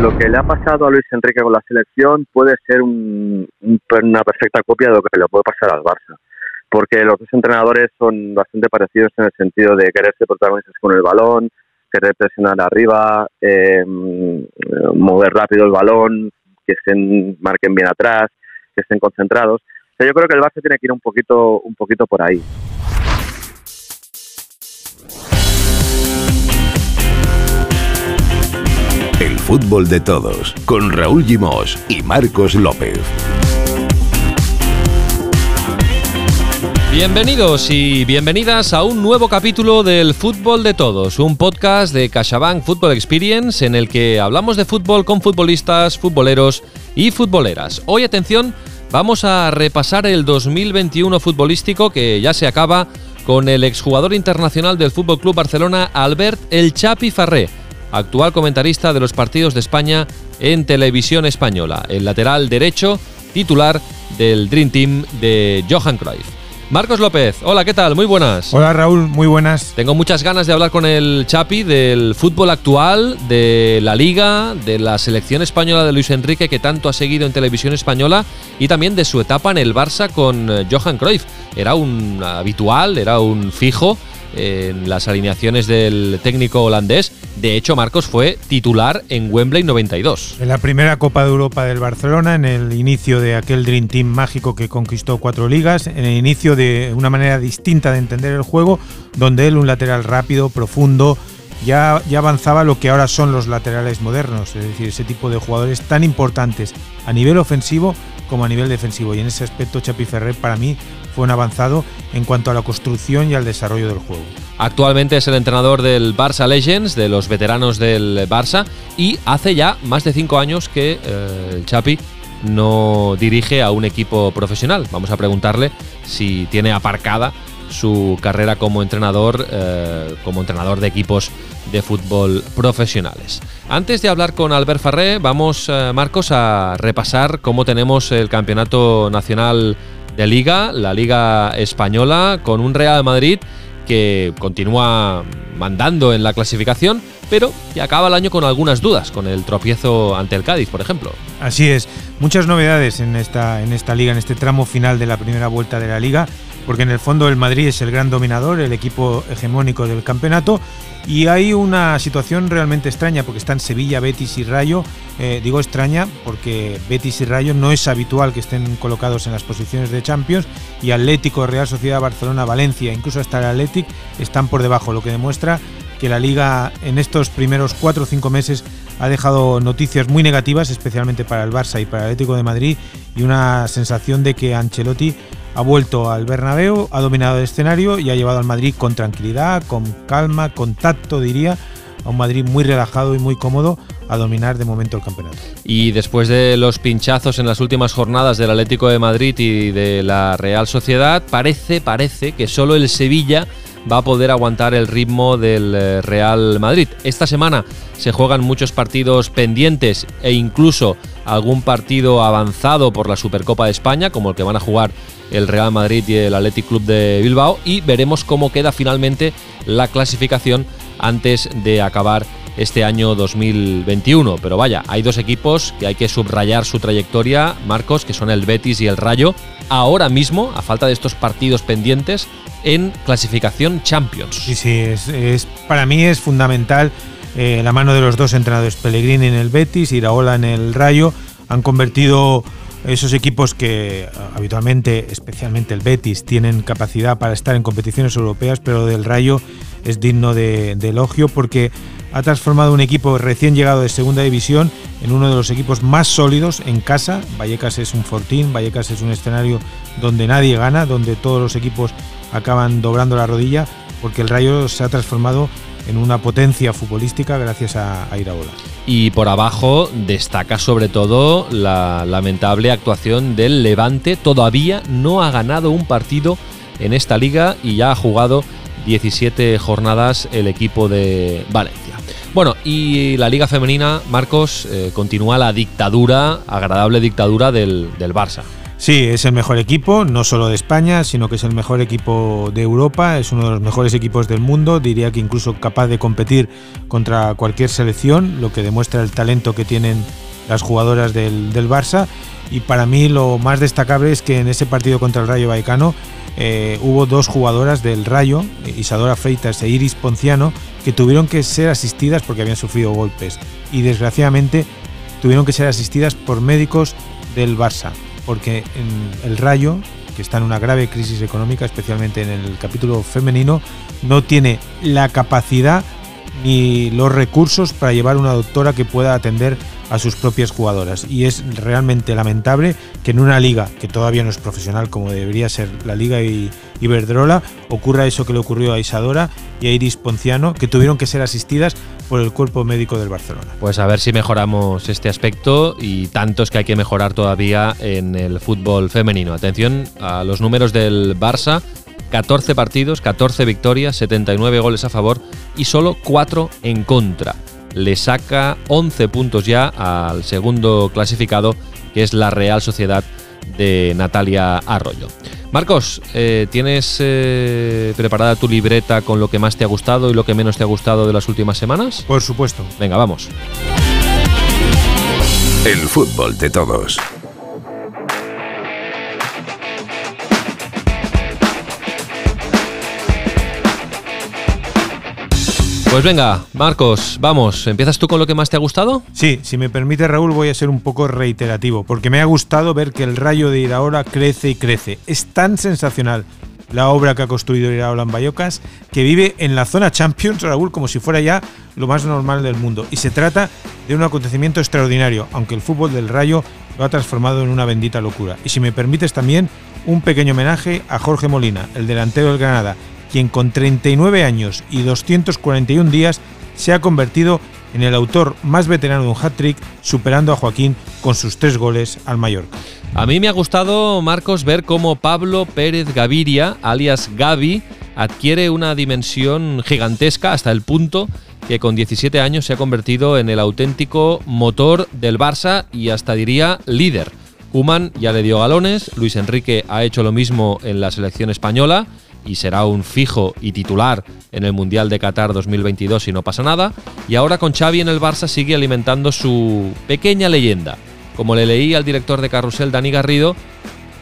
Lo que le ha pasado a Luis Enrique con la selección puede ser una perfecta copia de lo que le puede pasar al Barça porque los dos entrenadores son bastante parecidos en el sentido de querer ser protagonistas con el balón, querer presionar arriba, eh, mover rápido el balón, que estén marquen bien atrás, que estén concentrados. yo creo que el Barça tiene que ir un poquito, un poquito por ahí. El fútbol de todos, con Raúl Gimos y Marcos López. Bienvenidos y bienvenidas a un nuevo capítulo del Fútbol de Todos, un podcast de CaixaBank Football Experience en el que hablamos de fútbol con futbolistas, futboleros y futboleras. Hoy, atención, vamos a repasar el 2021 futbolístico que ya se acaba con el exjugador internacional del Fútbol Club Barcelona, Albert El Chapi Farré, actual comentarista de los partidos de España en televisión española, el lateral derecho titular del Dream Team de Johan Cruyff. Marcos López, hola, ¿qué tal? Muy buenas. Hola Raúl, muy buenas. Tengo muchas ganas de hablar con el Chapi del fútbol actual, de la liga, de la selección española de Luis Enrique que tanto ha seguido en televisión española y también de su etapa en el Barça con eh, Johan Cruyff. Era un habitual, era un fijo en las alineaciones del técnico holandés. De hecho, Marcos fue titular en Wembley 92. En la primera Copa de Europa del Barcelona, en el inicio de aquel Dream Team mágico que conquistó cuatro ligas, en el inicio de una manera distinta de entender el juego, donde él, un lateral rápido, profundo, ya, ya avanzaba lo que ahora son los laterales modernos, es decir, ese tipo de jugadores tan importantes a nivel ofensivo como a nivel defensivo. Y en ese aspecto, Chapi Ferrer para mí fue un avanzado en cuanto a la construcción y al desarrollo del juego. Actualmente es el entrenador del Barça Legends, de los veteranos del Barça, y hace ya más de cinco años que eh, el Chapi no dirige a un equipo profesional. Vamos a preguntarle si tiene aparcada su carrera como entrenador, eh, como entrenador de equipos de fútbol profesionales. Antes de hablar con Albert Farré, vamos, eh, Marcos, a repasar cómo tenemos el campeonato nacional de liga, la liga española, con un Real Madrid que continúa mandando en la clasificación, pero que acaba el año con algunas dudas, con el tropiezo ante el Cádiz, por ejemplo. Así es, muchas novedades en esta, en esta liga, en este tramo final de la primera vuelta de la liga, porque en el fondo el Madrid es el gran dominador, el equipo hegemónico del campeonato, y hay una situación realmente extraña porque están Sevilla, Betis y Rayo. Eh, digo extraña porque Betis y Rayo no es habitual que estén colocados en las posiciones de Champions y Atlético, Real Sociedad, Barcelona, Valencia, incluso hasta el Athletic están por debajo, lo que demuestra que la liga en estos primeros cuatro o cinco meses ha dejado noticias muy negativas, especialmente para el Barça y para el Atlético de Madrid, y una sensación de que Ancelotti ha vuelto al Bernabéu, ha dominado el escenario y ha llevado al Madrid con tranquilidad, con calma, con tacto, diría, a un Madrid muy relajado y muy cómodo a dominar de momento el campeonato. Y después de los pinchazos en las últimas jornadas del Atlético de Madrid y de la Real Sociedad, parece, parece que solo el Sevilla va a poder aguantar el ritmo del eh, Real Madrid. Esta semana se juegan muchos partidos pendientes e incluso algún partido avanzado por la Supercopa de España, como el que van a jugar el Real Madrid y el Athletic Club de Bilbao, y veremos cómo queda finalmente la clasificación antes de acabar este año 2021. Pero vaya, hay dos equipos que hay que subrayar su trayectoria, Marcos, que son el Betis y el Rayo, ahora mismo, a falta de estos partidos pendientes, en clasificación Champions. Sí, sí, es, para mí es fundamental eh, la mano de los dos entrenadores, Pellegrini en el Betis y Iraola en el Rayo, han convertido esos equipos que habitualmente, especialmente el Betis, tienen capacidad para estar en competiciones europeas, pero del Rayo es digno de, elogio porque ha transformado un equipo recién llegado de segunda división en uno de los equipos más sólidos en casa. Vallecas es un fortín, Vallecas es un escenario donde nadie gana, donde todos los equipos acaban doblando la rodilla, porque el Rayo se ha transformado en una potencia futbolística gracias a, a Iraola. Y por abajo destaca sobre todo la lamentable actuación del Levante. Todavía no ha ganado un partido en esta liga y ya ha jugado 17 jornadas el equipo de Valencia. Bueno, y la liga femenina, Marcos, eh, continúa la dictadura, agradable dictadura del, del Barça. Sí, es el mejor equipo, no solo de España, sino que es el mejor equipo de Europa, es uno de los mejores equipos del mundo, diría que incluso capaz de competir contra cualquier selección, lo que demuestra el talento que tienen las jugadoras del, Barça. Y para mí lo más destacable es que en ese partido contra el Rayo Vallecano eh, hubo dos jugadoras del Rayo, Isadora Freitas e Iris Ponciano, que tuvieron que ser asistidas porque habían sufrido golpes. Y desgraciadamente tuvieron que ser asistidas por médicos del Barça, porque en el Rayo, que está en una grave crisis económica, especialmente en el capítulo femenino, no tiene la capacidad ni los recursos para llevar una doctora que pueda atender a sus propias jugadoras. Y es realmente lamentable que en una liga que todavía no es profesional como debería ser la Liga Iberdrola ocurra eso que le ocurrió a Isadora y a Iris Ponciano, que tuvieron que ser asistidas por el cuerpo médico del Barcelona. Pues a ver si mejoramos este aspecto y tantos que hay que mejorar todavía en el fútbol femenino. Atención a los números del Barça. 14 partidos, 14 victorias, 79 goles a favor y solo 4 en contra le saca 11 puntos ya al segundo clasificado, que es la Real Sociedad de Natalia Arroyo. Marcos, eh, ¿tienes eh, preparada tu libreta con lo que más te ha gustado y lo que menos te ha gustado de las últimas semanas? Por supuesto. Venga, vamos. El fútbol de todos. Pues venga, Marcos, vamos, ¿empiezas tú con lo que más te ha gustado? Sí, si me permite Raúl voy a ser un poco reiterativo, porque me ha gustado ver que el rayo de Iraola crece y crece. Es tan sensacional la obra que ha construido Iraola en Bayocas, que vive en la zona Champions, Raúl, como si fuera ya lo más normal del mundo. Y se trata de un acontecimiento extraordinario, aunque el fútbol del Rayo lo ha transformado en una bendita locura. Y si me permites también un pequeño homenaje a Jorge Molina, el delantero del Granada, quien con 39 años y 241 días se ha convertido en el autor más veterano de un hat-trick, superando a Joaquín con sus tres goles al Mallorca. A mí me ha gustado, Marcos, ver cómo Pablo Pérez Gaviria, alias Gavi, adquiere una dimensión gigantesca hasta el punto que con 17 años se ha convertido en el auténtico motor del Barça y hasta diría líder. Human ya le dio galones, Luis Enrique ha hecho lo mismo en la selección española y será un fijo y titular en el Mundial de Qatar 2022 si no pasa nada. Y ahora con Xavi en el Barça sigue alimentando su pequeña leyenda. Como le leí al director de Carrusel, Dani Garrido,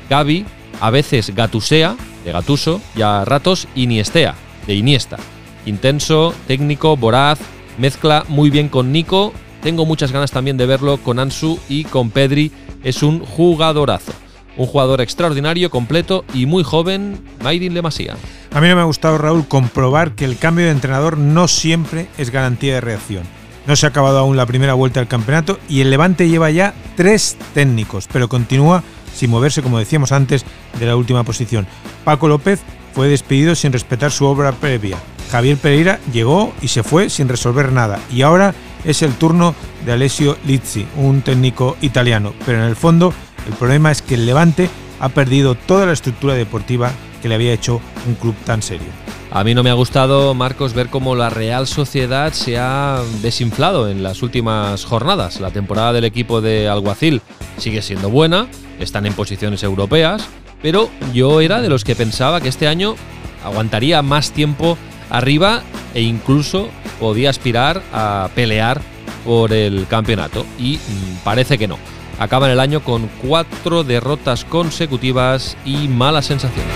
Gaby a veces gatusea, de gatuso, y a ratos iniestea, de iniesta. Intenso, técnico, voraz, mezcla muy bien con Nico. Tengo muchas ganas también de verlo con Ansu y con Pedri. Es un jugadorazo. Un jugador extraordinario, completo y muy joven, Maidin Lemasía. A mí no me ha gustado, Raúl, comprobar que el cambio de entrenador no siempre es garantía de reacción. No se ha acabado aún la primera vuelta del campeonato y el Levante lleva ya tres técnicos, pero continúa sin moverse, como decíamos antes, de la última posición. Paco López fue despedido sin respetar su obra previa. Javier Pereira llegó y se fue sin resolver nada. Y ahora es el turno de Alessio Lizzi, un técnico italiano. Pero en el fondo el problema es que el Levante ha perdido toda la estructura deportiva que le había hecho un club tan serio. A mí no me ha gustado, Marcos, ver cómo la Real Sociedad se ha desinflado en las últimas jornadas. La temporada del equipo de Alguacil sigue siendo buena, están en posiciones europeas, pero yo era de los que pensaba que este año aguantaría más tiempo arriba e incluso podía aspirar a pelear por el campeonato. Y mm, parece que no acaban el año con cuatro derrotas consecutivas y malas sensaciones.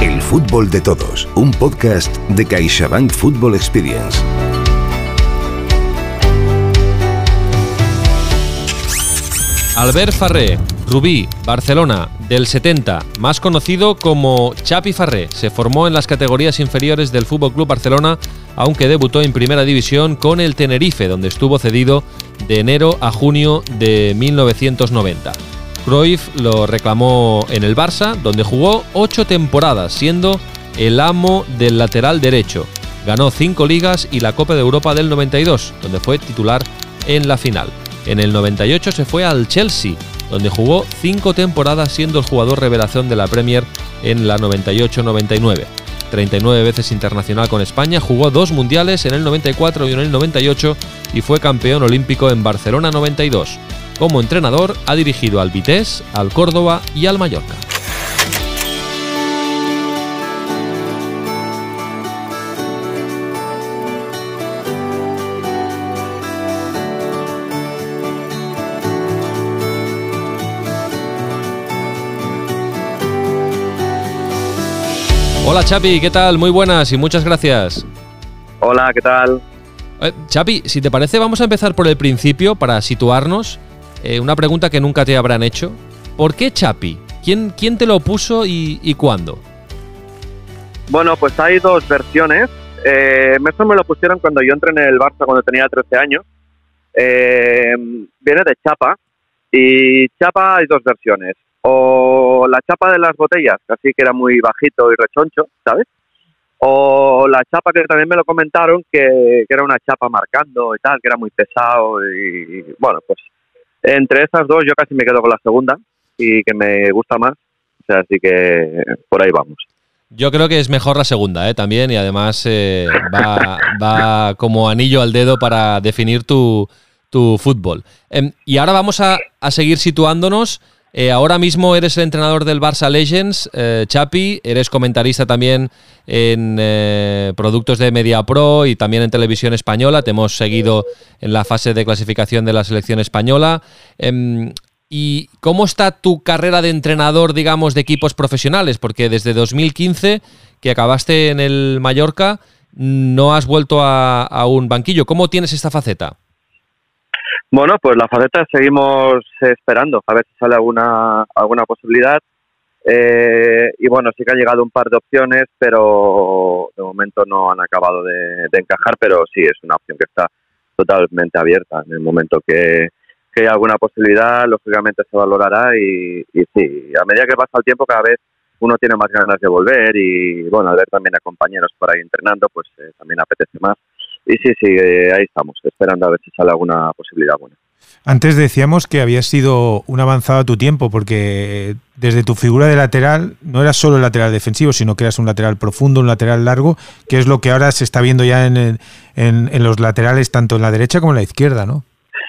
El fútbol de todos, un podcast de CaixaBank Football Experience. Albert Farré, Rubí, Barcelona, del 70, más conocido como Chapi Farré, se formó en las categorías inferiores del Fútbol Club Barcelona, aunque debutó en Primera División con el Tenerife, donde estuvo cedido de enero a junio de 1990. Cruyff lo reclamó en el Barça, donde jugó ocho temporadas, siendo el amo del lateral derecho. Ganó cinco ligas y la Copa de Europa del 92, donde fue titular en la final. En el 98 se fue al Chelsea donde jugó cinco temporadas siendo el jugador revelación de la Premier en la 98-99. 39 veces internacional con España, jugó dos mundiales en el 94 y en el 98 y fue campeón olímpico en Barcelona 92. Como entrenador ha dirigido al Vitesse, al Córdoba y al Mallorca. Hola Chapi, ¿qué tal? Muy buenas y muchas gracias. Hola, ¿qué tal? Eh, Chapi, si te parece vamos a empezar por el principio para situarnos. Eh, una pregunta que nunca te habrán hecho. ¿Por qué Chapi? ¿Quién, quién te lo puso y, cuándo? Bueno, pues hay dos versiones. Eh, eso me lo pusieron cuando yo entré en el Barça cuando tenía 13 años. Eh, viene de Chapa. Y Chapa hay dos versiones o la chapa de las botellas, así que era muy bajito y rechoncho, ¿sabes? O la chapa que también me lo comentaron, que, era una chapa marcando y tal, que era muy pesado y, bueno, pues entre esas dos yo casi me quedo con la segunda y que me gusta más, o sea, así que por ahí vamos. Yo creo que es mejor la segunda, ¿eh? También, y además eh, va, va, como anillo al dedo para definir tu, tu fútbol. Em, y ahora vamos a, a seguir situándonos eh, ahora mismo eres el entrenador del Barça Legends, eh, Chapi, eres comentarista también en eh, productos de Media Pro y también en televisión española. Te hemos seguido en la fase de clasificación de la selección española. Em, ¿Y cómo está tu carrera de entrenador, digamos, de equipos profesionales? Porque desde 2015, que acabaste en el Mallorca, no has vuelto a un banquillo. ¿Cómo tienes esta faceta? Bueno, pues la faceta seguimos esperando a ver si sale alguna, alguna posibilidad. Eh, y bueno, sí que han llegado un par de opciones, pero de momento no han acabado de, encajar, pero sí es una opción que está totalmente abierta. En el momento que, que haya alguna posibilidad, lógicamente se valorará y, y, sí, a medida que pasa el tiempo cada vez uno tiene más ganas de volver y bueno, al ver también a compañeros por ahí entrenando, pues eh, también apetece más. Y sí, sí, eh, ahí estamos, esperando a ver si sale alguna posibilidad buena. Antes decíamos que habías sido un avanzado a tu tiempo, porque desde tu figura de lateral no eras solo el lateral defensivo, sino que eras un lateral profundo, un lateral largo, que es lo que ahora se está viendo ya en, en, los laterales, tanto en la derecha como en la izquierda, ¿no?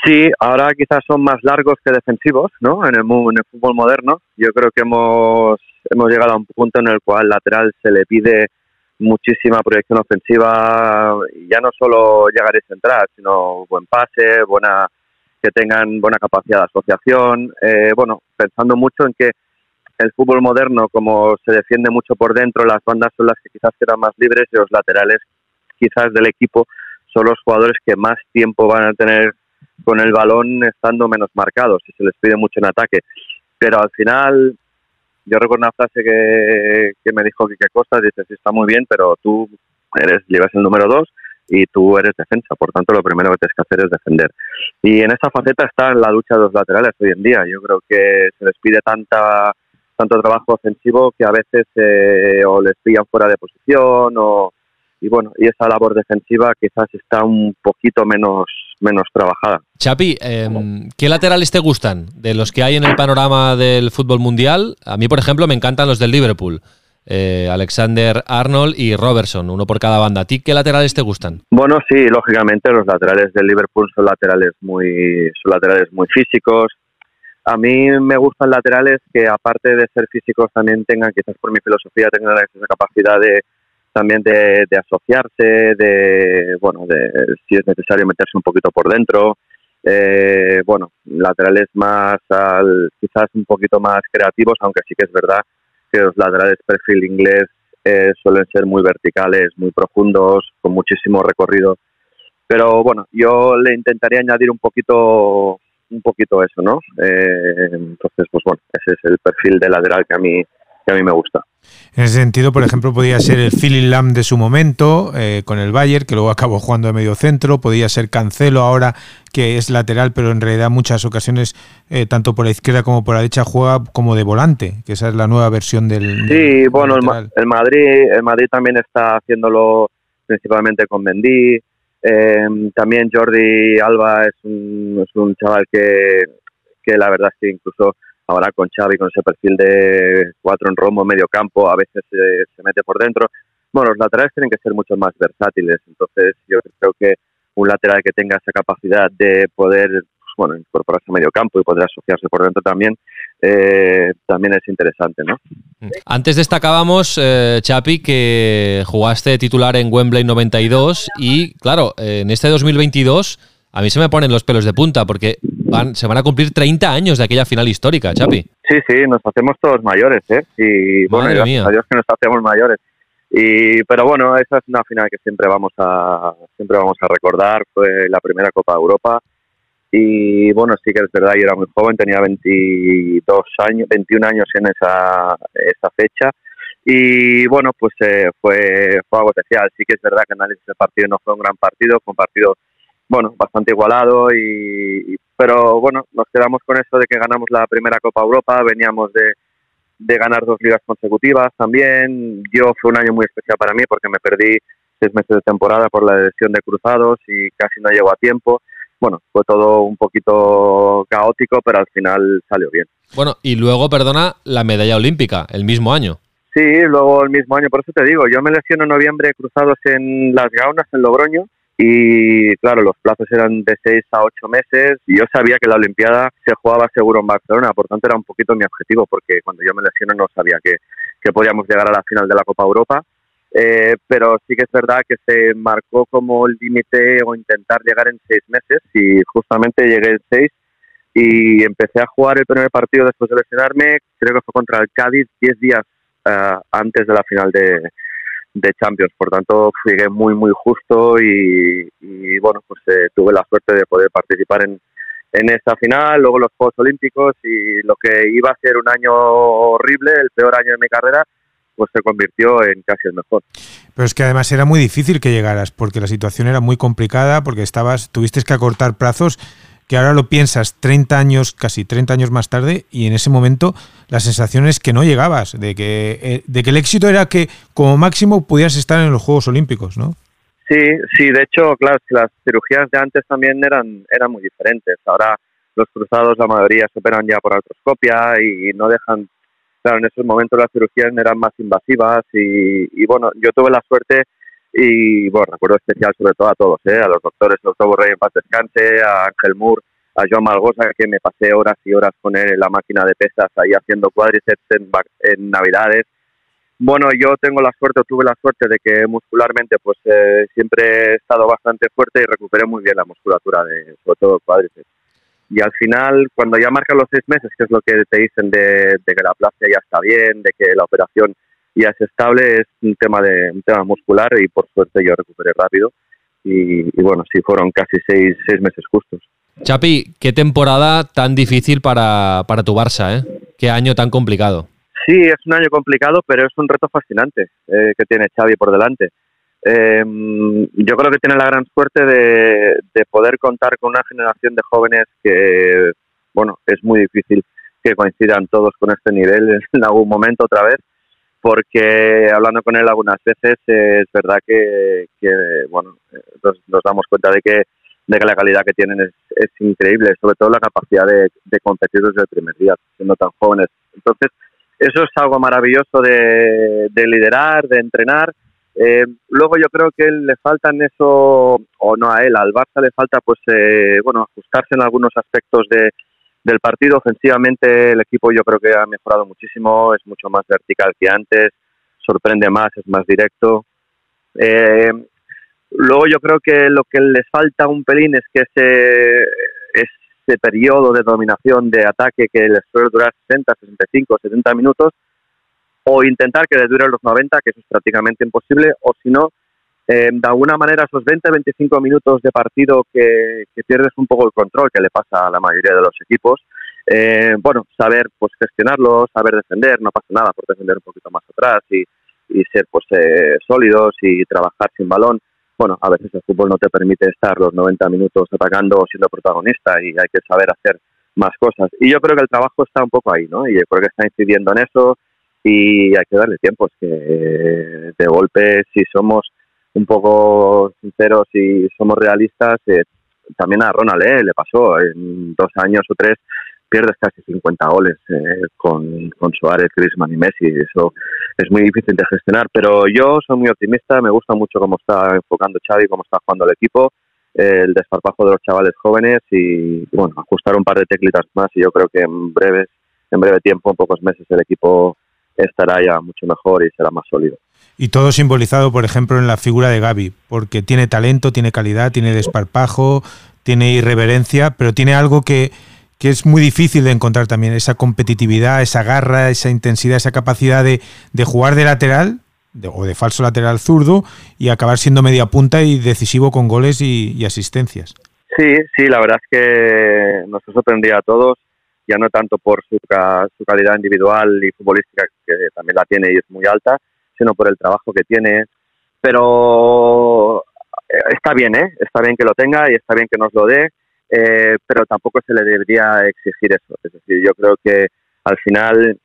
Sí, ahora quizás son más largos que defensivos, ¿no? En el, en el fútbol moderno. Yo creo que hemos, hemos llegado a un punto en el cual al lateral se le pide muchísima proyección ofensiva, ya no solo llegar y centrar, sino buen pase, buena que tengan buena capacidad de asociación, eh, bueno, pensando mucho en que el fútbol moderno, como se defiende mucho por dentro, las bandas son las que quizás quedan más libres y los laterales quizás del equipo son los jugadores que más tiempo van a tener con el balón estando menos marcados y se les pide mucho en ataque. Pero al final yo recuerdo una frase que, me dijo Quique Costa, dice, sí, está muy bien, pero tú eres llevas el número dos y tú eres defensa, por tanto lo primero que tienes que hacer es defender. Y en esa faceta está la lucha de los laterales hoy en día. Yo creo que se les pide tanta tanto trabajo ofensivo que a veces eh, o les pillan fuera de posición o y bueno, y esa labor defensiva quizás está un poquito menos, menos trabajada. Chapi, em, ¿qué laterales te gustan de los que hay en el panorama del fútbol mundial? A mí, por ejemplo, me encantan los del Liverpool. Eh, Alexander Arnold y Robertson, uno por cada banda. ¿A ti qué laterales te gustan? Bueno, sí, lógicamente los laterales del Liverpool son laterales muy, son laterales muy físicos. A mí me gustan laterales que aparte de ser físicos también tengan, quizás por mi filosofía, tengan esa capacidad de, también de, asociarse, de, bueno, de si es necesario meterse un poquito por dentro. Eh, bueno, laterales más, al, quizás un poquito más creativos, aunque sí que es verdad que los laterales perfil inglés eh, suelen ser muy verticales, muy profundos, con muchísimo recorrido. Pero bueno, yo le intentaría añadir un poquito, un poquito eso, ¿no? Eh, entonces, pues bueno, ese es el perfil de lateral que a mí a mí me gusta. En ese sentido, por ejemplo, podría ser el Philip Lam de su momento eh, con el Bayern, que luego acabó jugando de medio centro, podría ser Cancelo ahora, que es lateral, pero en realidad muchas ocasiones, eh, tanto por la izquierda como por la derecha, juega como de volante, que esa es la nueva versión del... Sí, bueno, el, Madrid, el Madrid también está haciéndolo principalmente con Mendy. Eh, también Jordi Alba es un, es un chaval que, que la verdad es que incluso ahora con Xavi, con ese perfil de cuatro en rombo, medio campo, a veces se mete por dentro. Bueno, los laterales tienen que ser mucho más versátiles, entonces yo creo que un lateral que tenga esa capacidad de poder pues, bueno, incorporarse a medio campo y poder asociarse por dentro también, eh, también es interesante, ¿no? Antes destacábamos, eh, Chapi, que jugaste titular en Wembley 92 y, claro, en este 2022 a mí se me ponen los pelos de punta porque van, se van a cumplir 30 años de aquella final histórica, Chapi. Sí, sí, nos hacemos todos mayores, ¿eh? Y bueno, gracias a Dios que nos hacemos mayores. Y, pero bueno, esa es una final que siempre vamos a siempre vamos a recordar. Fue la primera Copa de Europa y bueno, sí que es verdad, yo era muy joven, tenía 22 años, 21 años en esa, esa fecha. Y bueno, pues eh, fue, fue algo especial. Sí que es verdad que análisis del partido no fue un gran partido, fue un partido, bueno, bastante igualado. Y, pero bueno, nos quedamos con eso de que ganamos la primera Copa Europa, veníamos de, de ganar dos ligas consecutivas también. Yo fue un año muy especial para mí porque me perdí seis meses de temporada por la lesión de cruzados y casi no llegó a tiempo bueno, fue todo un poquito caótico, pero al final salió bien. Bueno, y luego, perdona, la medalla olímpica, el mismo año. Sí, luego el mismo año, por eso te digo, yo me lesiono en noviembre cruzados en Las Gaunas, en Logroño, y claro, los plazos eran de seis a ocho meses, y yo sabía que la Olimpiada se jugaba seguro en Barcelona, por tanto era un poquito mi objetivo, porque cuando yo me lesiono no sabía que, que podíamos llegar a la final de la Copa Europa, eh, pero sí que es verdad que se marcó como el límite o intentar llegar en seis meses y justamente llegué en seis y empecé a jugar el primer partido después de lesionarme, creo que fue contra el Cádiz, diez días eh, antes de la final de, de, Champions, por tanto llegué muy muy justo y, bueno, pues eh, tuve la suerte de poder participar en, en esta final, luego los Juegos Olímpicos y lo que iba a ser un año horrible, el peor año de mi carrera, pues se convirtió en casi el mejor. Pero es que además era muy difícil que llegaras, porque la situación era muy complicada, porque estabas, tuviste que acortar plazos, que ahora lo piensas 30 años, casi 30 años más tarde, y en ese momento la sensación es que no llegabas, de que, eh, de que el éxito era que como máximo pudieras estar en los Juegos Olímpicos, ¿no? Sí, sí, de hecho, claro, las cirugías de antes también eran, eran muy diferentes. Ahora los cruzados, la mayoría se operan ya por artroscopia y no dejan claro, en esos momentos las cirugías eran más invasivas y, bueno, yo tuve la suerte y bueno, recuerdo especial sobre todo a todos, ¿eh? a los doctores, doctor Borrell en paz descanse, a Ángel Moore, a Joan Malgosa, que me pasé horas y horas con él en la máquina de pesas ahí haciendo cuádriceps en, Navidades. Bueno, yo tengo la suerte, tuve la suerte de que muscularmente pues eh, siempre he estado bastante fuerte y recuperé muy bien la musculatura, de, sobre todo cuádriceps y al final, cuando ya marcan los seis meses, que es lo que te dicen de, que la plasia ya está bien, de que la operación ya es estable, es un tema de un tema muscular y por suerte yo recuperé rápido y, bueno, sí fueron casi seis, seis meses justos. Chapi, qué temporada tan difícil para, para tu Barça, ¿eh? Qué año tan complicado. Sí, es un año complicado, pero es un reto fascinante eh, que tiene Xavi por delante. Eh, yo creo que tiene la gran suerte de, poder contar con una generación de jóvenes que, bueno, es muy difícil que coincidan todos con este nivel en algún momento otra vez, porque hablando con él algunas veces es verdad que, bueno, nos, damos cuenta de que, de que la calidad que tienen es, es increíble, sobre todo la capacidad de, competir desde el primer día, siendo tan jóvenes. Entonces, eso es algo maravilloso de, de liderar, de entrenar eh, luego yo creo que le faltan eso, o no a él, al Barça le falta pues eh, bueno ajustarse en algunos aspectos de, del partido. Ofensivamente el equipo yo creo que ha mejorado muchísimo, es mucho más vertical que antes, sorprende más, es más directo. Eh, luego yo creo que lo que les falta un pelín es que ese, ese periodo de dominación de ataque que les suele durar 60, 65, 70 minutos, o intentar que le dure los 90, que eso es prácticamente imposible, o si no, eh, de alguna manera esos 20-25 minutos de partido que, pierdes un poco el control, que le pasa a la mayoría de los equipos, eh, bueno, saber pues gestionarlo, saber defender, no pasa nada por defender un poquito más atrás y, ser pues eh, sólidos y trabajar sin balón. Bueno, a veces el fútbol no te permite estar los 90 minutos atacando o siendo protagonista y hay que saber hacer más cosas. Y yo creo que el trabajo está un poco ahí, ¿no? Y yo creo que está incidiendo en eso, y hay que darle tiempo. Es que de golpe, si somos un poco sinceros y somos realistas, eh, también a Ronald eh, le pasó en dos años o tres pierdes casi 50 goles eh, con, con Suárez, Griezmann y Messi. Eso es muy difícil de gestionar, pero yo soy muy optimista, me gusta mucho cómo está enfocando Xavi, cómo está jugando el equipo, el desparpajo de los chavales jóvenes y, bueno, ajustar un par de teclitas más y yo creo que en breves, en breve tiempo, en pocos meses, el equipo estará ya mucho mejor y será más sólido. Y todo simbolizado, por ejemplo, en la figura de Gaby, porque tiene talento, tiene calidad, tiene desparpajo, tiene irreverencia, pero tiene algo que, que es muy difícil de encontrar también, esa competitividad, esa garra, esa intensidad, esa capacidad de, de jugar de lateral o de falso lateral zurdo y acabar siendo media punta y decisivo con goles y, asistencias. Sí, sí, la verdad es que nos sorprendía a todos, ya no tanto por su, su calidad individual y futbolística, que también la tiene y es muy alta, sino por el trabajo que tiene. Pero eh, está bien, ¿eh? Está bien que lo tenga y está bien que nos lo dé, eh, pero tampoco se le debería exigir eso. Es decir, yo creo que al final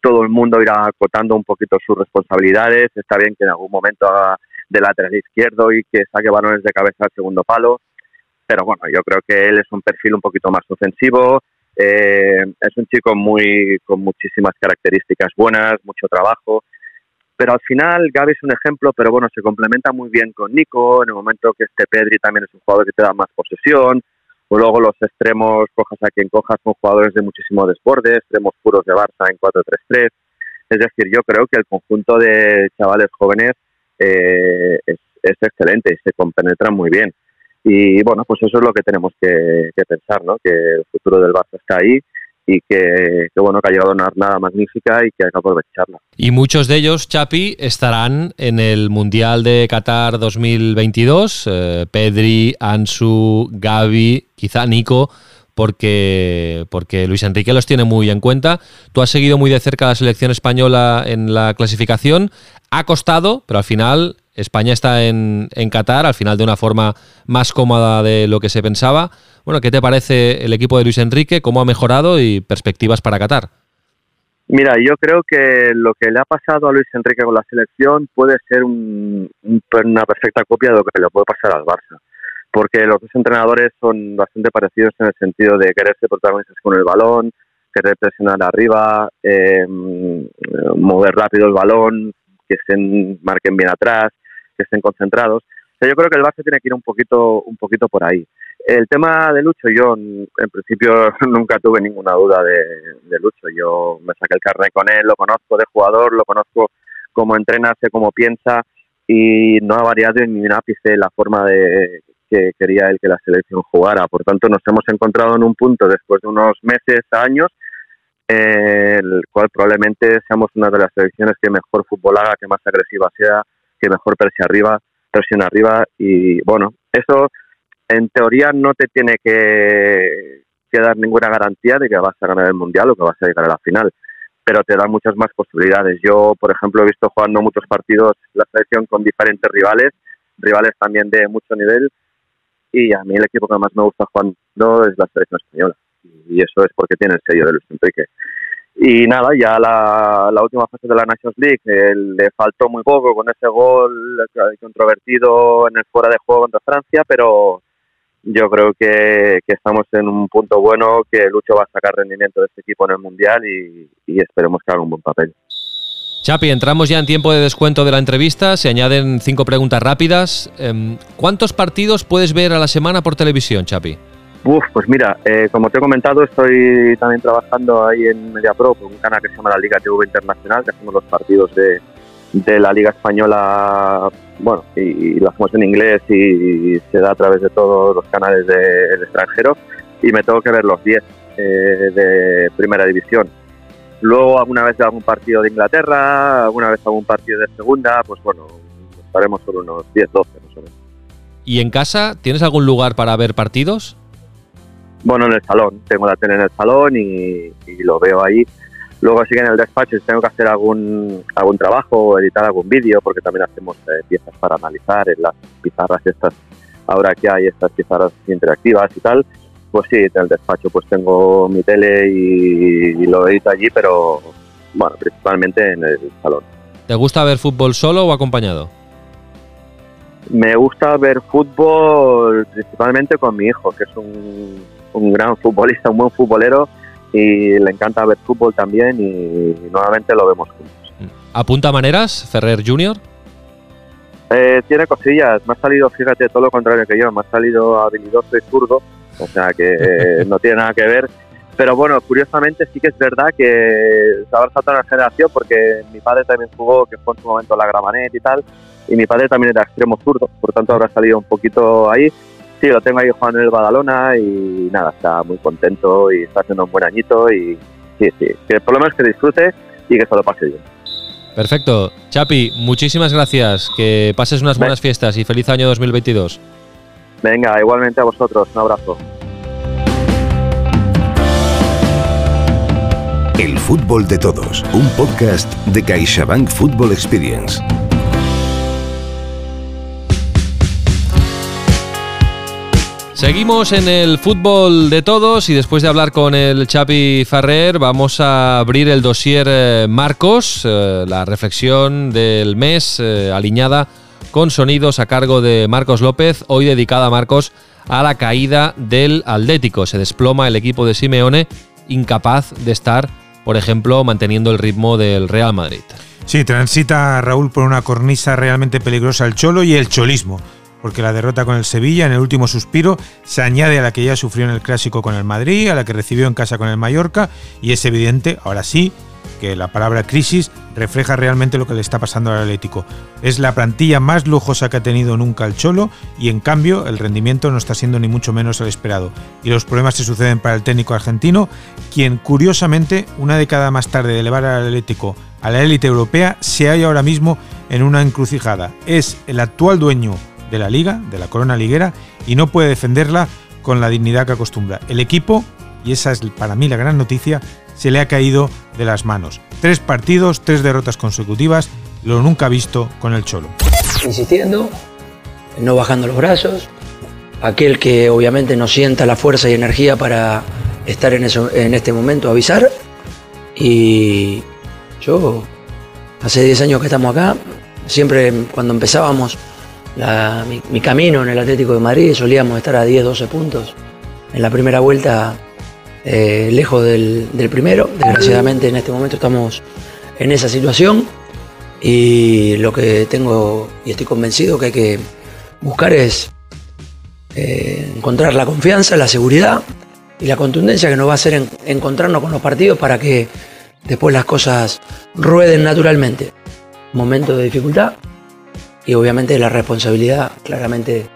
todo el mundo irá acotando un poquito sus responsabilidades. Está bien que en algún momento haga de lateral izquierdo y que saque balones de cabeza al segundo palo, pero bueno, yo creo que él es un perfil un poquito más ofensivo. es un chico muy con muchísimas características buenas, mucho trabajo pero al final Gaby es un ejemplo, pero bueno, se complementa muy bien con Nico, en el momento que este Pedri también es un jugador que te da más posesión, o luego los extremos, cojas a quien cojas, son jugadores de muchísimo desborde, extremos puros de Barça en 4-3-3. Es decir, yo creo que el conjunto de chavales jóvenes eh, es, excelente y se compenetran muy bien. Y bueno, pues eso es lo que tenemos que, que pensar, ¿no? Que el futuro del Barça está ahí y que, bueno que ha llegado una nada magnífica y que hay que aprovecharla. Y muchos de ellos, Chapi, estarán en el Mundial de Qatar 2022. Eh, Pedri, Ansu, Gaby, quizá Nico, porque, porque Luis Enrique los tiene muy en cuenta. Tú has seguido muy de cerca la selección española en la clasificación. Ha costado, pero al final España está en, en Qatar, al final de una forma más cómoda de lo que se pensaba. Bueno, ¿qué te parece el equipo de Luis Enrique? ¿Cómo ha mejorado y perspectivas para Qatar? Mira, yo creo que lo que le ha pasado a Luis Enrique con la selección puede ser una perfecta copia de lo que le puede pasar al Barça, porque los dos entrenadores son bastante parecidos en el sentido de querer ser protagonistas con el balón, querer presionar arriba, em, mover rápido el balón, que se marquen bien atrás, que estén concentrados. yo creo que el Barça tiene que ir un poquito, un poquito por ahí. El tema de Lucho, yo en principio nunca tuve ninguna duda de, Lucho. Yo me saqué el carnet con él, lo conozco de jugador, lo conozco cómo entrena, sé cómo piensa y no ha variado ni un ápice la forma de que quería él que la selección jugara. Por tanto, nos hemos encontrado en un punto después de unos meses, años, el cual probablemente seamos una de las selecciones que mejor fútbol haga, que más agresiva sea, que mejor presione arriba, presione arriba y bueno, eso en teoría no te tiene que, dar ninguna garantía de que vas a ganar el Mundial o que vas a llegar a la final, pero te da muchas más posibilidades. Yo, por ejemplo, he visto jugando muchos partidos la selección con diferentes rivales, rivales también de mucho nivel, y a mí el equipo que más me gusta jugando es la selección española, y eso es porque tiene el sello de Luis Enrique. Y nada, ya la, última fase de la Nations League le faltó muy poco con ese gol controvertido en el fuera de juego contra Francia, pero yo creo que, estamos en un punto bueno, que Lucho va a sacar rendimiento de este equipo en el Mundial y, esperemos que haga un buen papel. Chapi, entramos ya en tiempo de descuento de la entrevista, se añaden cinco preguntas rápidas. Em, ¿Cuántos partidos puedes ver a la semana por televisión, Chapi? Uf, pues mira, eh, como te he comentado, estoy también trabajando ahí en MediaPro, con un canal que se llama la Liga TV Internacional, que hacemos los partidos de, de la Liga Española, bueno, y, lo hacemos en inglés y, se da a través de todos los canales del extranjero y me tengo que ver los 10 eh, de Primera División. Luego alguna vez algún partido de Inglaterra, alguna vez algún partido de Segunda, pues bueno, estaremos por unos 10, 12 más o menos. ¿Y en casa tienes algún lugar para ver partidos? Bueno, en el salón, tengo la tele en el salón y, y lo veo ahí Luego sí que en el despacho si tengo que hacer algún, algún trabajo o editar algún vídeo, porque también hacemos eh, piezas para analizar en las pizarras estas, ahora que hay estas pizarras interactivas y tal, pues sí, en el despacho pues tengo mi tele y, lo edito allí, pero bueno, principalmente en el salón. ¿Te gusta ver fútbol solo o acompañado? Me gusta ver fútbol principalmente con mi hijo, que es un, un gran futbolista, un buen futbolero y le encanta ver fútbol también y nuevamente lo vemos juntos. ¿Apunta maneras Ferrer Junior? Eh, tiene cosillas, me ha salido, fíjate, todo lo contrario que yo, me ha salido habilidoso y zurdo, o sea que no tiene nada que ver. Pero bueno, curiosamente sí que es verdad que habrá saltado una generación porque mi padre también jugó, que fue en su momento la Gramanet y tal, y mi padre también era extremo zurdo, por tanto habrá salido un poquito ahí. Sí, lo tengo ahí jugando en el Badalona y nada, está muy contento y está haciendo un buen añito y sí, sí, que el problema es que disfrute y que se lo pase bien. Perfecto. Chapi, muchísimas gracias. Que pases unas buenas fiestas y feliz año 2022. Venga, igualmente a vosotros. Un abrazo. El fútbol de todos, un podcast de CaixaBank Football Experience. Seguimos en el fútbol de todos y después de hablar con el Chapi Ferrer vamos a abrir el dossier eh, Marcos, eh, la reflexión del mes eh, alineada con sonidos a cargo de Marcos López, hoy dedicada a Marcos a la caída del Atlético. Se desploma el equipo de Simeone, incapaz de estar, por ejemplo, manteniendo el ritmo del Real Madrid. Sí, transita Raúl por una cornisa realmente peligrosa el cholo y el cholismo porque la derrota con el Sevilla en el último suspiro se añade a la que ya sufrió en el clásico con el Madrid, a la que recibió en casa con el Mallorca, y es evidente, ahora sí, que la palabra crisis refleja realmente lo que le está pasando al Atlético. Es la plantilla más lujosa que ha tenido nunca el Cholo y en cambio el rendimiento no está siendo ni mucho menos el esperado. Y los problemas se suceden para el técnico argentino, quien curiosamente, una década más tarde de elevar al Atlético a la élite europea, se halla ahora mismo en una encrucijada. Es el actual dueño de la liga, de la corona liguera, y no puede defenderla con la dignidad que acostumbra. El equipo, y esa es para mí la gran noticia, se le ha caído de las manos. Tres partidos, tres derrotas consecutivas, lo nunca visto con el Cholo. Insistiendo, no bajando los brazos, aquel que obviamente no sienta la fuerza y energía para estar en, eso, en este momento, avisar. Y yo, hace 10 años que estamos acá, siempre cuando empezábamos mi, camino en el Atlético de Madrid solíamos estar a 10, 12 puntos. En la primera vuelta, eh, lejos del, primero. Desgraciadamente en este momento estamos en esa situación. Y lo que tengo y estoy convencido que hay que buscar es eh, encontrar la confianza, la seguridad y la contundencia que nos va a hacer encontrarnos con los partidos para que después las cosas rueden naturalmente. Momento de dificultad, y obviamente la responsabilidad claramente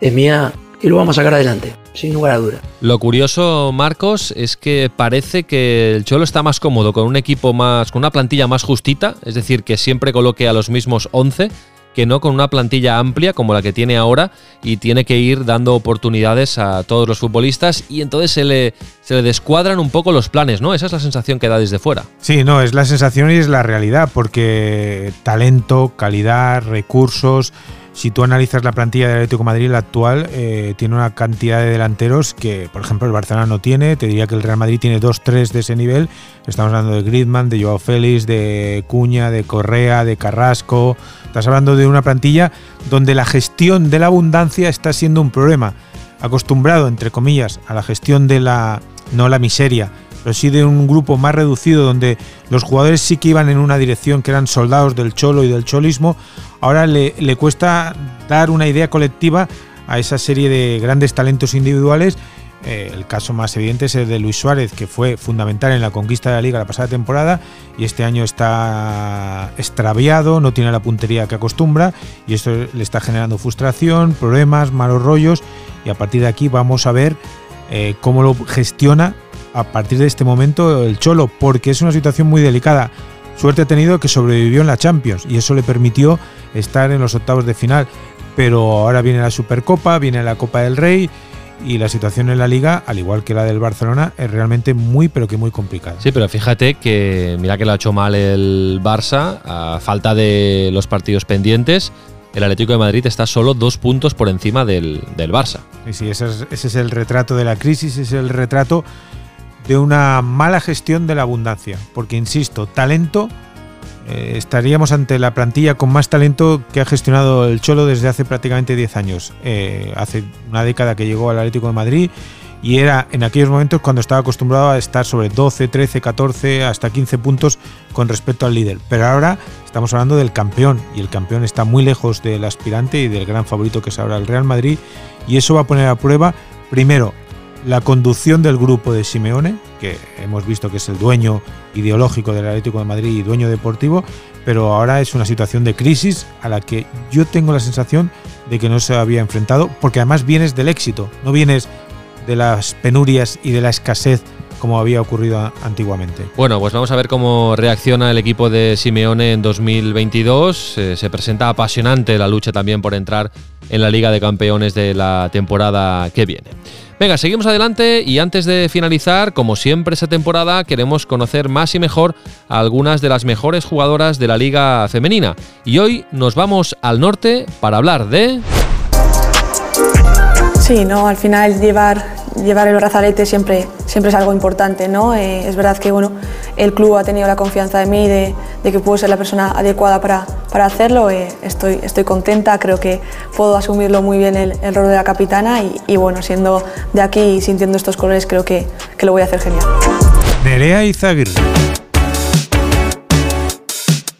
es mía y lo vamos a sacar adelante, sin lugar a duda. Lo curioso, Marcos, es que parece que el Cholo está más cómodo con un equipo más, con una plantilla más justita, es decir, que siempre coloque a los mismos 11 que no con una plantilla amplia como la que tiene ahora y tiene que ir dando oportunidades a todos los futbolistas y entonces se le, se le descuadran un poco los planes, ¿no? Esa es la sensación que da desde fuera. Sí, no, es la sensación y es la realidad, porque talento, calidad, recursos, si tú analizas la plantilla del Atlético de Madrid, la actual, eh, tiene una cantidad de delanteros que, por ejemplo, el Barcelona no tiene. Te diría que el Real Madrid tiene dos, tres de ese nivel. Estamos hablando de Griezmann, de Joao Félix, de Cuña, de Correa, de Carrasco. Estás hablando de una plantilla donde la gestión de la abundancia está siendo un problema. Acostumbrado, entre comillas, a la gestión de la, no la miseria, pero sí de un grupo más reducido donde los jugadores sí que iban en una dirección que eran soldados del cholo y del cholismo, ahora le, cuesta dar una idea colectiva a esa serie de grandes talentos individuales. Eh, el caso más evidente es el de Luis Suárez, que fue fundamental en la conquista de la liga la pasada temporada y este año está extraviado, no tiene la puntería que acostumbra y esto le está generando frustración, problemas, malos rollos y a partir de aquí vamos a ver eh, cómo lo gestiona a partir de este momento el Cholo, porque es una situación muy delicada. Suerte ha tenido que sobrevivió en la Champions y eso le permitió estar en los octavos de final. Pero ahora viene la Supercopa, viene la Copa del Rey y la situación en la liga, al igual que la del Barcelona, es realmente muy pero que muy complicada. Sí, pero fíjate que mira que lo ha hecho mal el Barça, a falta de los partidos pendientes, el Atlético de Madrid está solo dos puntos por encima del, del Barça. Sí, sí, ese es, ese es el retrato de la crisis, ese es el retrato de una mala gestión de la abundancia. Porque, insisto, talento, eh, estaríamos ante la plantilla con más talento que ha gestionado el Cholo desde hace prácticamente 10 años. Eh, hace una década que llegó al Atlético de Madrid y era en aquellos momentos cuando estaba acostumbrado a estar sobre 12, 13, 14, hasta 15 puntos con respecto al líder. Pero ahora estamos hablando del campeón y el campeón está muy lejos del aspirante y del gran favorito que es ahora el Real Madrid y eso va a poner a prueba primero la conducción del grupo de Simeone, que hemos visto que es el dueño ideológico del Atlético de Madrid y dueño deportivo, pero ahora es una situación de crisis a la que yo tengo la sensación de que no se había enfrentado, porque además vienes del éxito, no vienes de las penurias y de la escasez como había ocurrido antiguamente. Bueno, pues vamos a ver cómo reacciona el equipo de Simeone en 2022. Eh, se presenta apasionante la lucha también por entrar en la Liga de Campeones de la temporada que viene. Venga, seguimos adelante y antes de finalizar, como siempre esa temporada, queremos conocer más y mejor a algunas de las mejores jugadoras de la liga femenina. Y hoy nos vamos al norte para hablar de... Sí, ¿no? Al final llevar, llevar el brazalete siempre, siempre es algo importante, ¿no? Eh, es verdad que bueno, el club ha tenido la confianza de mí, de, de que puedo ser la persona adecuada para, para hacerlo. Eh, estoy, estoy contenta, creo que puedo asumirlo muy bien el, el rol de la capitana y, y, bueno, siendo de aquí y sintiendo estos colores creo que, que lo voy a hacer genial. Nerea Izaguirre.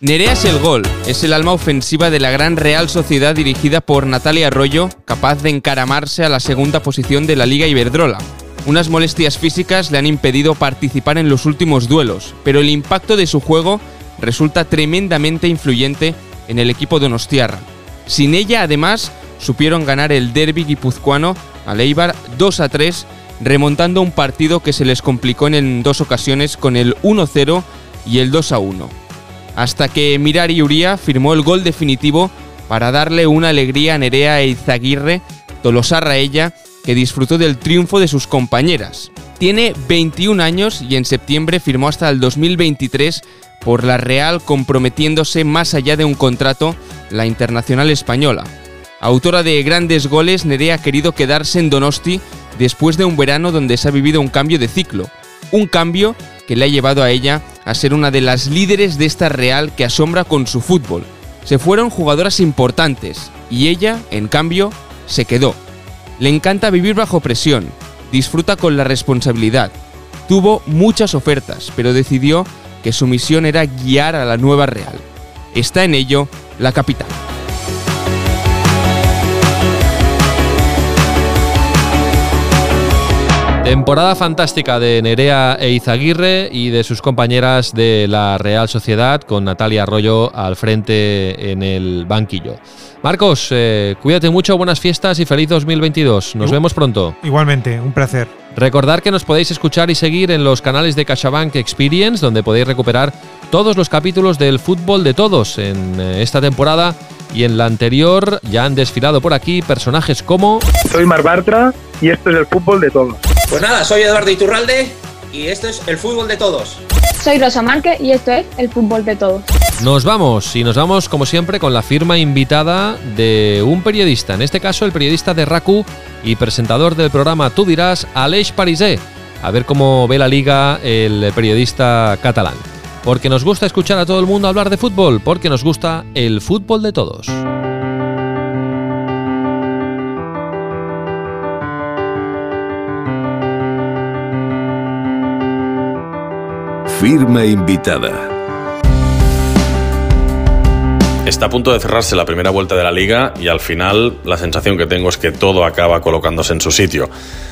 Nerea es el gol, es el alma ofensiva de la gran Real Sociedad dirigida por Natalia Arroyo, capaz de encaramarse a la segunda posición de la Liga Iberdrola. Unas molestias físicas le han impedido participar en los últimos duelos, pero el impacto de su juego resulta tremendamente influyente en el equipo de Donostiarra. Sin ella, además, supieron ganar el derby guipuzcoano a Leibar 2 a 3, remontando un partido que se les complicó en dos ocasiones con el 1-0 y el 2 a 1 hasta que Mirari Uría firmó el gol definitivo para darle una alegría a Nerea Izaguirre, Tolosarra ella, que disfrutó del triunfo de sus compañeras. Tiene 21 años y en septiembre firmó hasta el 2023 por la Real comprometiéndose más allá de un contrato la internacional española. Autora de grandes goles, Nerea ha querido quedarse en Donosti después de un verano donde se ha vivido un cambio de ciclo. Un cambio que le ha llevado a ella a ser una de las líderes de esta Real que asombra con su fútbol. Se fueron jugadoras importantes y ella, en cambio, se quedó. Le encanta vivir bajo presión, disfruta con la responsabilidad. Tuvo muchas ofertas, pero decidió que su misión era guiar a la nueva Real. Está en ello la capital. Temporada fantástica de Nerea e Izaguirre y de sus compañeras de la Real Sociedad con Natalia Arroyo al frente en el banquillo. Marcos, eh, cuídate mucho, buenas fiestas y feliz 2022. Nos vemos pronto. Igualmente, un placer. Recordar que nos podéis escuchar y seguir en los canales de CaixaBank Experience, donde podéis recuperar todos los capítulos del fútbol de todos en eh, esta temporada y en la anterior. Ya han desfilado por aquí personajes como... Soy Mar Bartra y esto es el fútbol de todos. Pues nada, soy Eduardo Iturralde y esto es el fútbol de todos. Soy Rosa Márquez y esto es el fútbol de todos. Nos vamos y nos vamos como siempre con la firma invitada de un periodista, en este caso el periodista de RACU y presentador del programa Tú dirás, Aleix Parisé. A ver cómo ve la liga el periodista catalán. Porque nos gusta escuchar a todo el mundo hablar de fútbol, porque nos gusta el fútbol de todos. Firma invitada. Está a punto de cerrarse la primera vuelta de la liga y al final la sensación que tengo es que todo acaba colocándose en su sitio.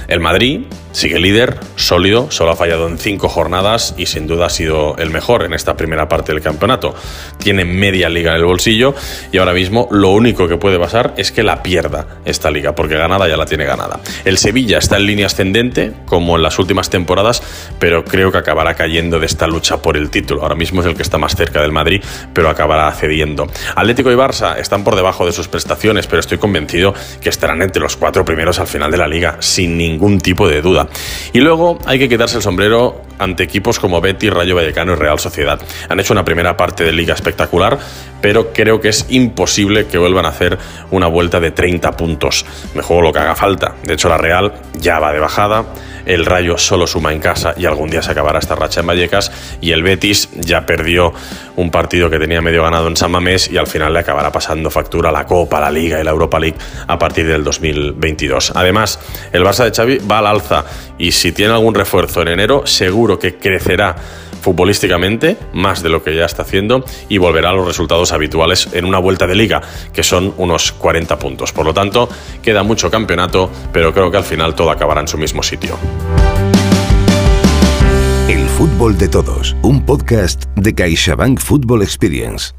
El Madrid sigue líder, sólido, solo ha fallado en cinco jornadas y sin duda ha sido el mejor en esta primera parte del campeonato. Tiene media liga en el bolsillo y ahora mismo lo único que puede pasar es que la pierda esta liga, porque ganada ya la tiene ganada. El Sevilla está en línea ascendente, como en las últimas temporadas, pero creo que acabará cayendo de esta lucha por el título. Ahora mismo es el que está más cerca del Madrid, pero acabará cediendo. Atlético y Barça están por debajo de sus prestaciones, pero estoy convencido que estarán entre los cuatro primeros al final de la liga, sin ningún tipo de duda. Y luego hay que quitarse el sombrero ante equipos como Betis, Rayo Vallecano y Real Sociedad. Han hecho una primera parte de liga espectacular, pero creo que es imposible que vuelvan a hacer una vuelta de 30 puntos. Me juego lo que haga falta. De hecho, la Real ya va de bajada. el Rayo solo suma en casa y algún día se acabará esta racha en Vallecas y el Betis ya perdió un partido que tenía medio ganado en San y al final le acabará pasando factura la Copa, la Liga y la Europa League a partir del 2022. Además, el Barça de Xavi va al alza y si tiene algún refuerzo en enero, seguro que crecerá futbolísticamente más de lo que ya está haciendo y volverá a los resultados habituales en una vuelta de liga, que son unos 40 puntos. Por lo tanto, queda mucho campeonato, pero creo que al final todo acabará en su mismo sitio. El fútbol de todos, un podcast de CaixaBank Football Experience.